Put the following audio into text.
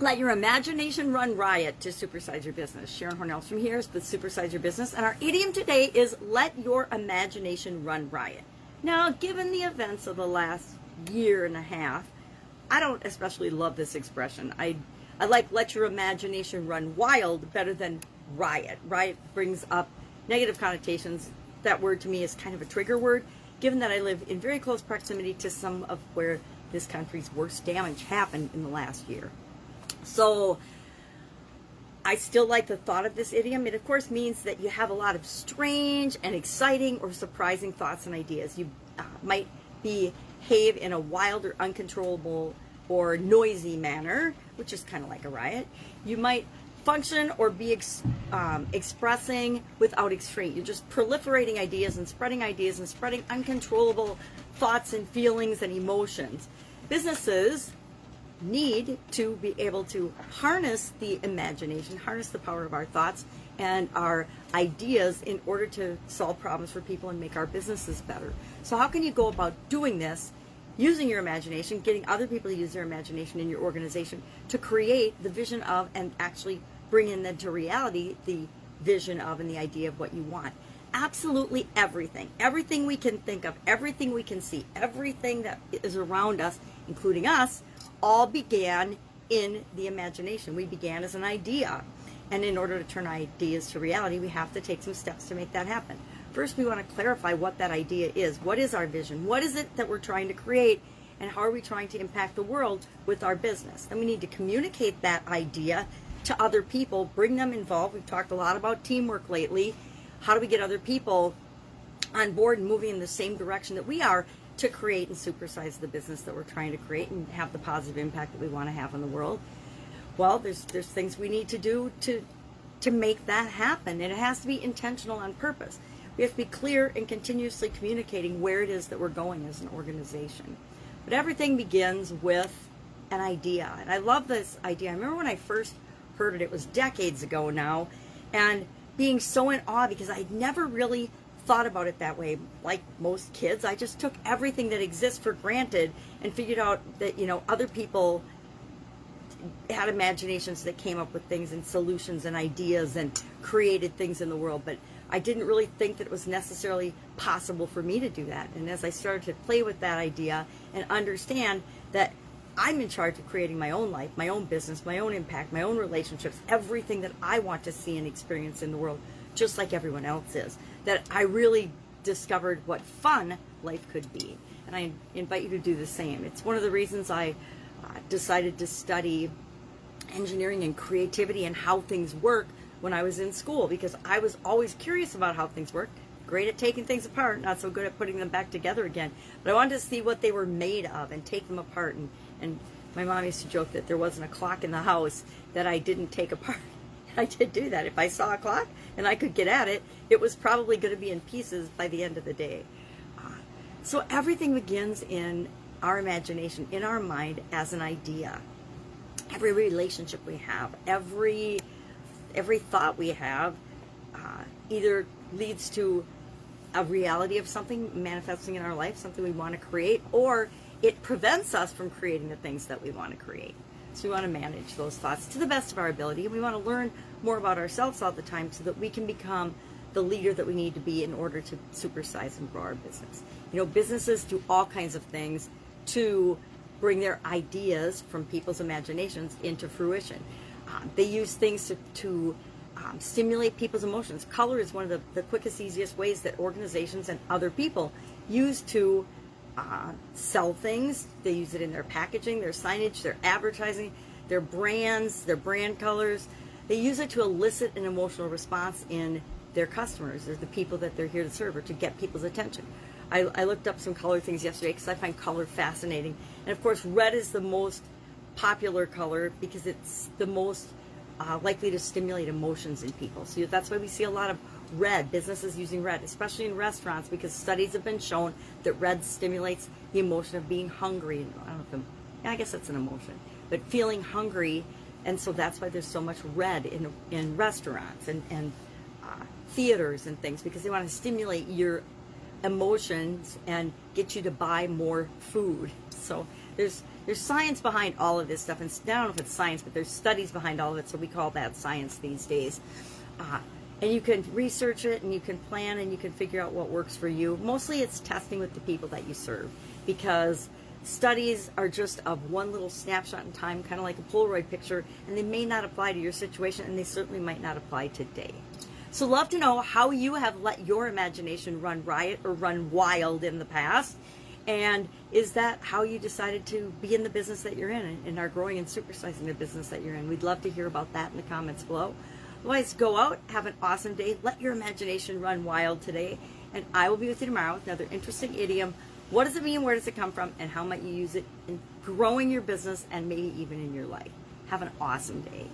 Let your imagination run riot to supersize your business. Sharon Hornell from here is the Supersize Your Business, and our idiom today is let your imagination run riot. Now, given the events of the last year and a half, I don't especially love this expression. I I like let your imagination run wild better than riot. Riot brings up negative connotations. That word to me is kind of a trigger word, given that I live in very close proximity to some of where this country's worst damage happened in the last year. So I still like the thought of this idiom. It, of course, means that you have a lot of strange and exciting or surprising thoughts and ideas. You uh, might behave in a wild or uncontrollable or noisy manner, which is kind of like a riot. You might function or be ex- um, expressing without extraint. You're just proliferating ideas and spreading ideas and spreading uncontrollable thoughts and feelings and emotions. Businesses need to be able to harness the imagination, harness the power of our thoughts and our ideas in order to solve problems for people and make our businesses better. So, how can you go about doing this using your imagination, getting other people to use their imagination in your organization to create the vision of and actually bring in into reality the vision of and the idea of what you want? Absolutely everything. Everything we can think of, everything we can see, everything that is around us, including us all began in the imagination. We began as an idea. And in order to turn ideas to reality, we have to take some steps to make that happen. First, we want to clarify what that idea is. What is our vision? What is it that we're trying to create? And how are we trying to impact the world with our business? Then we need to communicate that idea to other people, bring them involved. We've talked a lot about teamwork lately. How do we get other people on board and moving in the same direction that we are? To create and supersize the business that we're trying to create and have the positive impact that we want to have in the world. Well, there's there's things we need to do to to make that happen, and it has to be intentional on purpose. We have to be clear and continuously communicating where it is that we're going as an organization. But everything begins with an idea, and I love this idea. I remember when I first heard it; it was decades ago now, and being so in awe because I'd never really thought about it that way. Like most kids, I just took everything that exists for granted and figured out that, you know, other people had imaginations that came up with things and solutions and ideas and created things in the world. But I didn't really think that it was necessarily possible for me to do that. And as I started to play with that idea and understand that I'm in charge of creating my own life, my own business, my own impact, my own relationships, everything that I want to see and experience in the world, just like everyone else is that I really discovered what fun life could be. And I invite you to do the same. It's one of the reasons I uh, decided to study engineering and creativity and how things work when I was in school because I was always curious about how things work. Great at taking things apart, not so good at putting them back together again. But I wanted to see what they were made of and take them apart. And, and my mom used to joke that there wasn't a clock in the house that I didn't take apart. I did do that. If I saw a clock and I could get at it, it was probably going to be in pieces by the end of the day. Uh, so everything begins in our imagination, in our mind, as an idea. Every relationship we have, every every thought we have, uh, either leads to a reality of something manifesting in our life, something we want to create, or it prevents us from creating the things that we want to create. We want to manage those thoughts to the best of our ability. And we want to learn more about ourselves all the time so that we can become the leader that we need to be in order to supersize and grow our business. You know, businesses do all kinds of things to bring their ideas from people's imaginations into fruition. Um, they use things to, to um, stimulate people's emotions. Color is one of the, the quickest, easiest ways that organizations and other people use to uh, sell things. They use it in their packaging, their signage, their advertising, their brands, their brand colors. They use it to elicit an emotional response in their customers or the people that they're here to serve or to get people's attention. I, I looked up some color things yesterday because I find color fascinating. And of course, red is the most popular color because it's the most uh, likely to stimulate emotions in people. So that's why we see a lot of red, businesses using red, especially in restaurants, because studies have been shown that red stimulates the emotion of being hungry. I don't know I guess that's an emotion, but feeling hungry, and so that's why there's so much red in in restaurants and and uh, theaters and things because they want to stimulate your emotions and get you to buy more food. So there's there's science behind all of this stuff, and I don't know if it's science, but there's studies behind all of it, so we call that science these days. Uh, and you can research it, and you can plan, and you can figure out what works for you. Mostly, it's testing with the people that you serve, because studies are just of one little snapshot in time, kind of like a Polaroid picture, and they may not apply to your situation, and they certainly might not apply today. So, love to know how you have let your imagination run riot or run wild in the past. And is that how you decided to be in the business that you're in and are growing and supersizing the business that you're in? We'd love to hear about that in the comments below. Otherwise, go out, have an awesome day, let your imagination run wild today, and I will be with you tomorrow with another interesting idiom. What does it mean? Where does it come from? And how might you use it in growing your business and maybe even in your life? Have an awesome day.